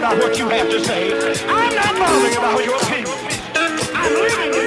about what you have to say. I'm not bothering about your opinion. I'm living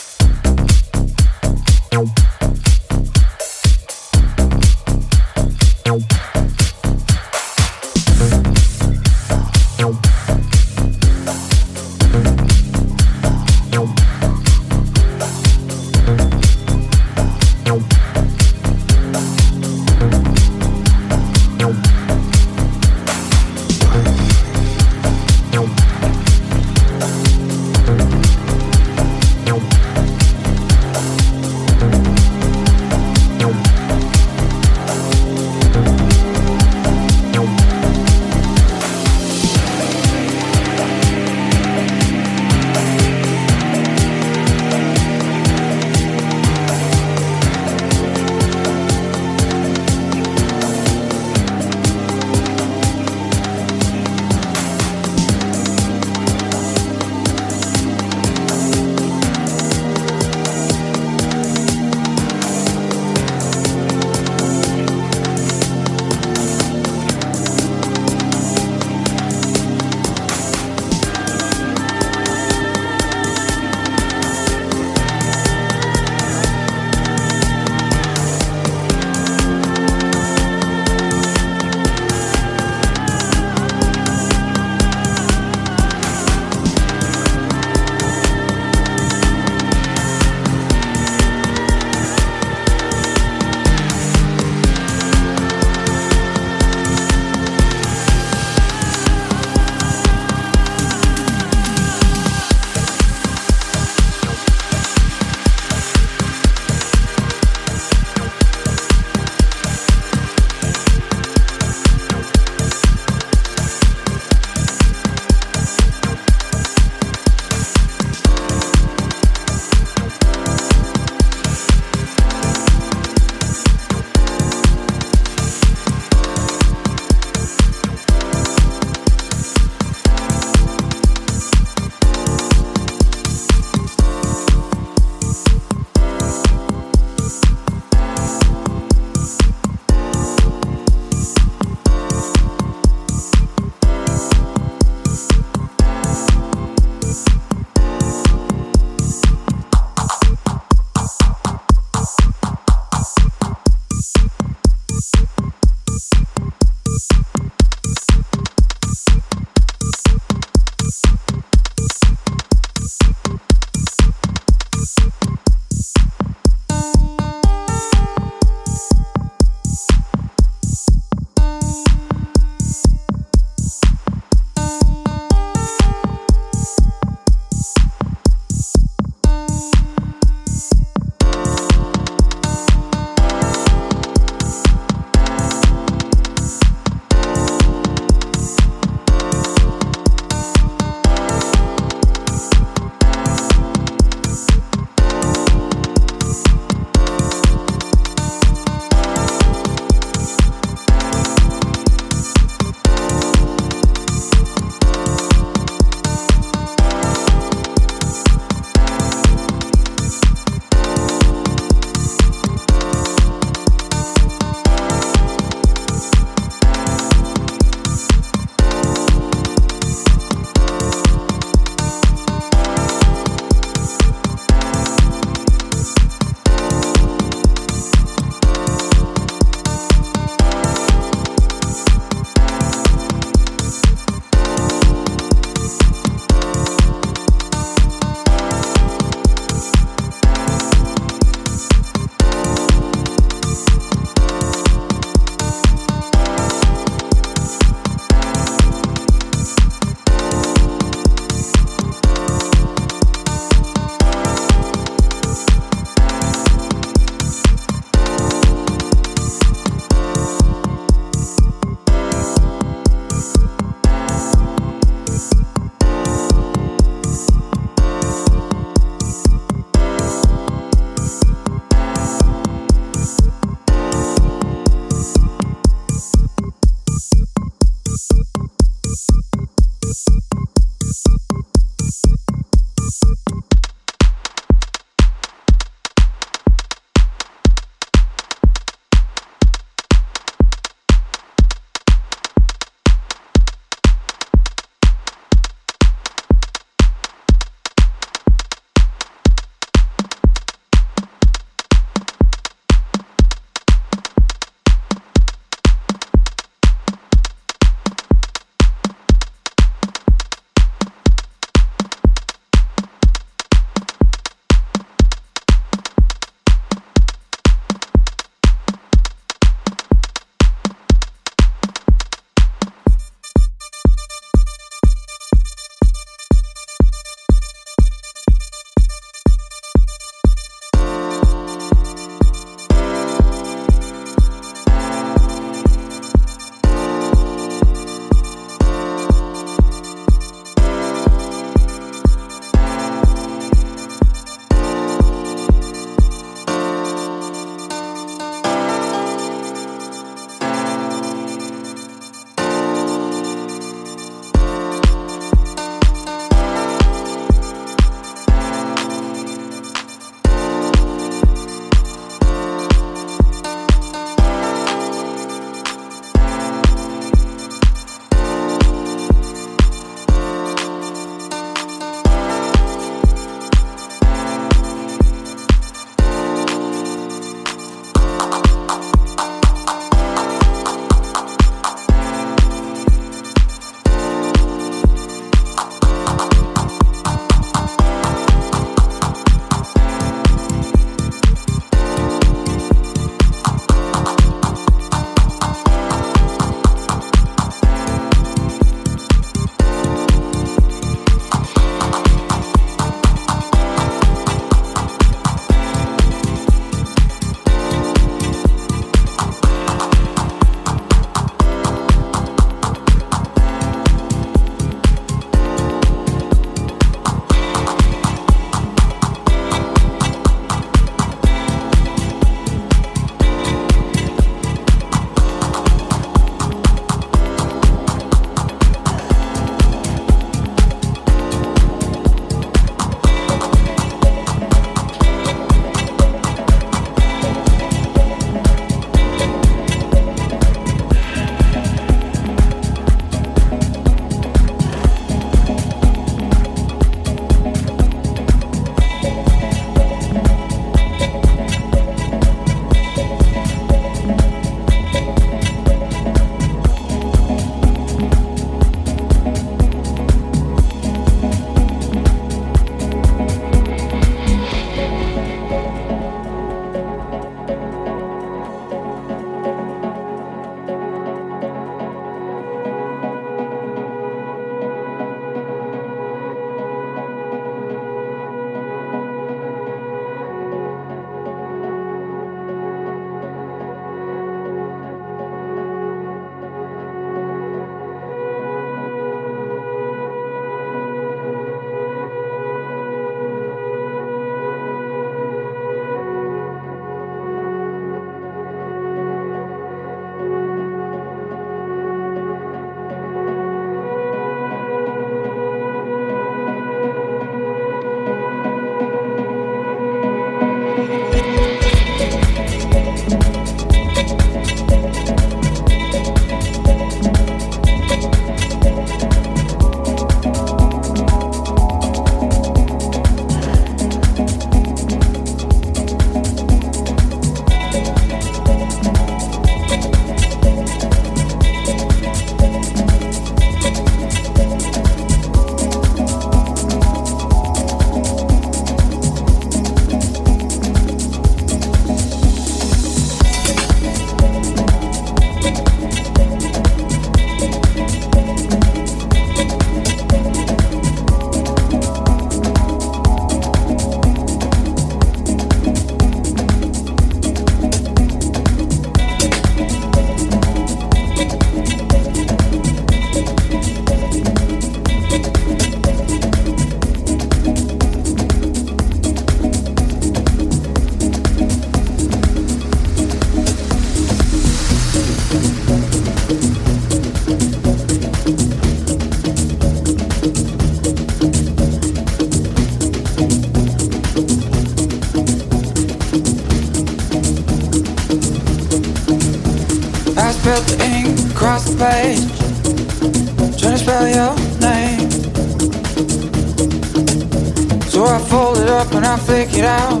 up and I flick it out.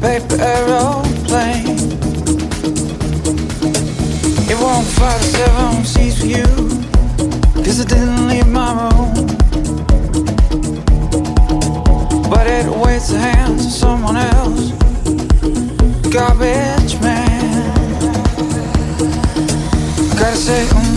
Paper aeroplane. It won't fly the seven seas for you. Cause it didn't leave my room. But it waits the hands of someone else. Garbage man. Gotta say,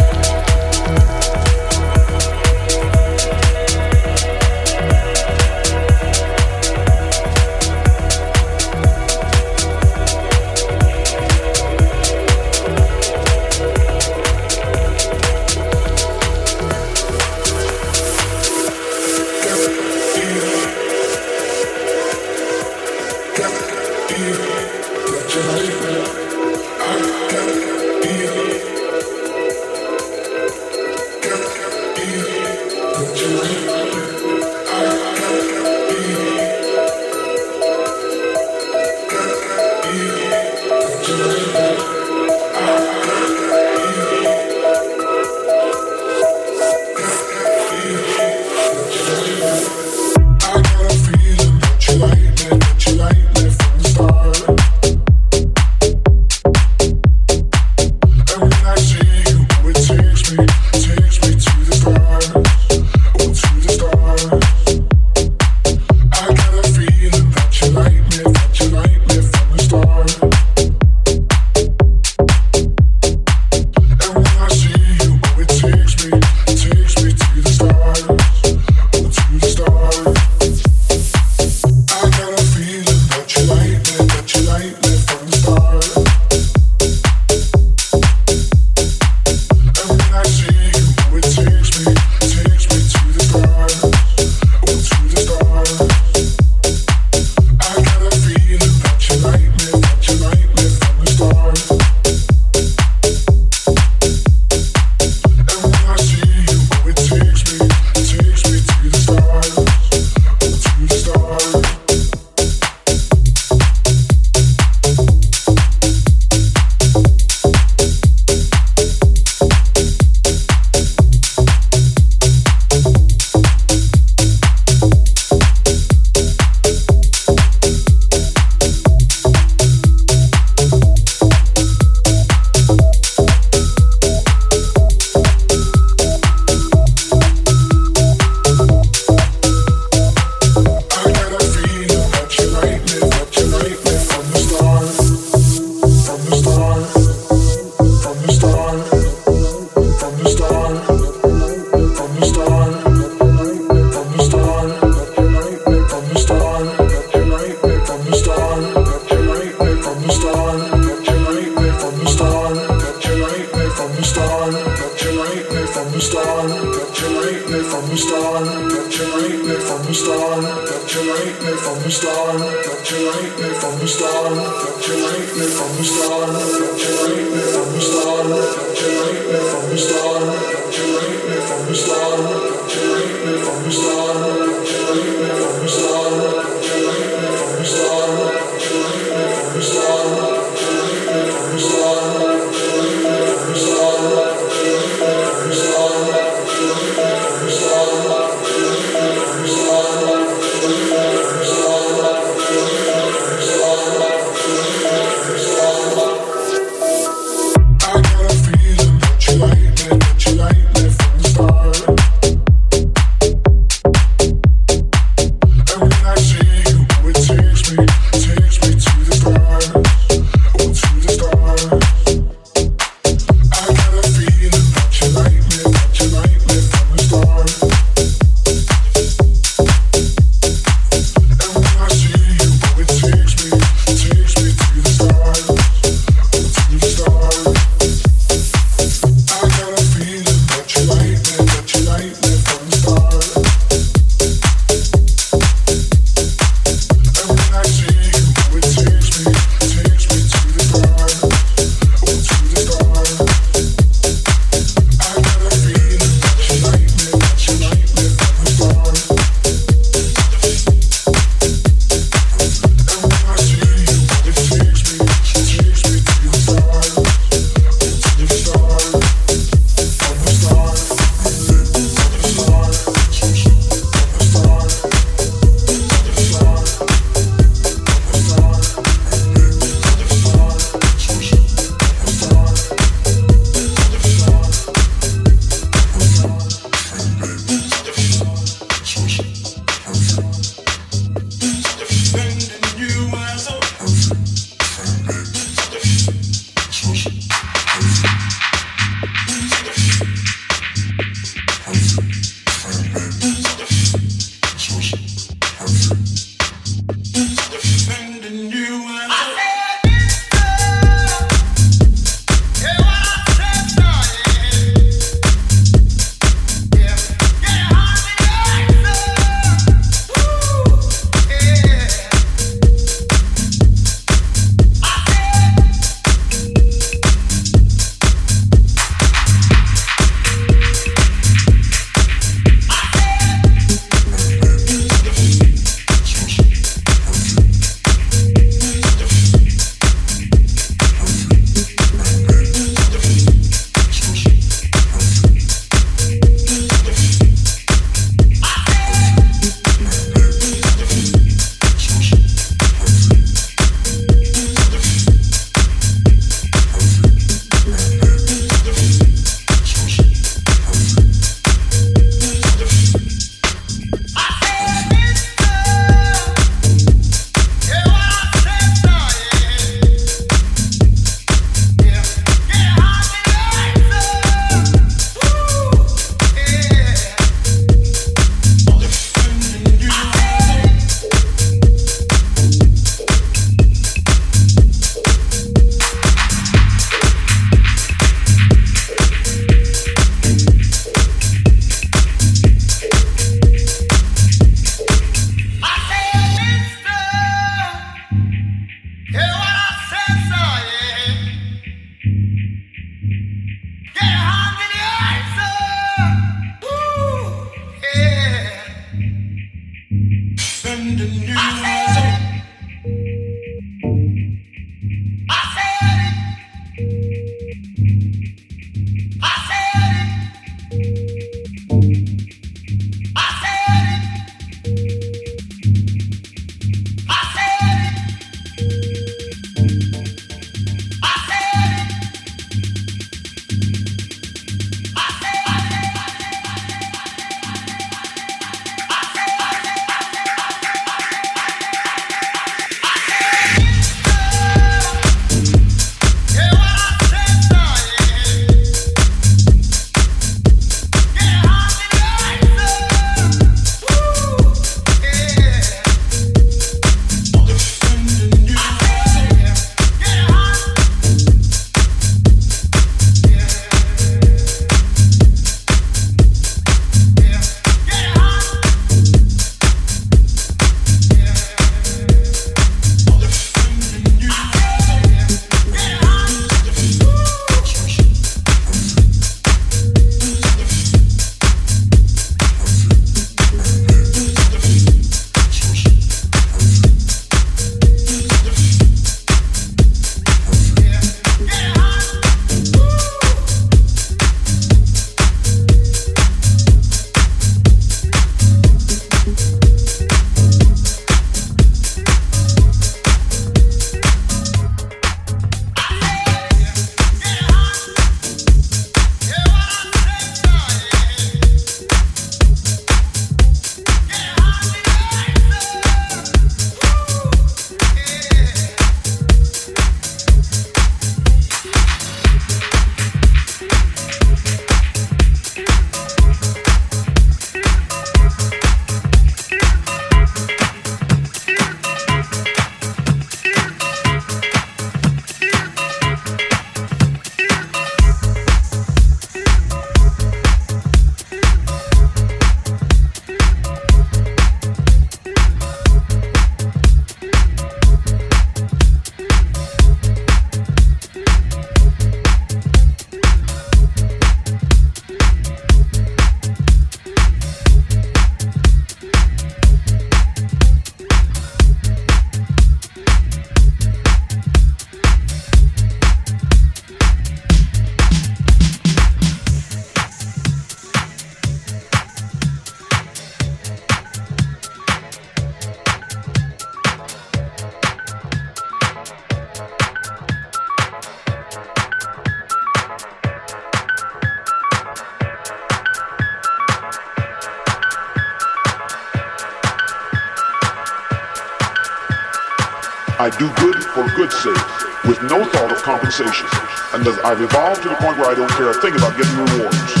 with no thought of compensation. And I've evolved to the point where I don't care a thing about getting rewards.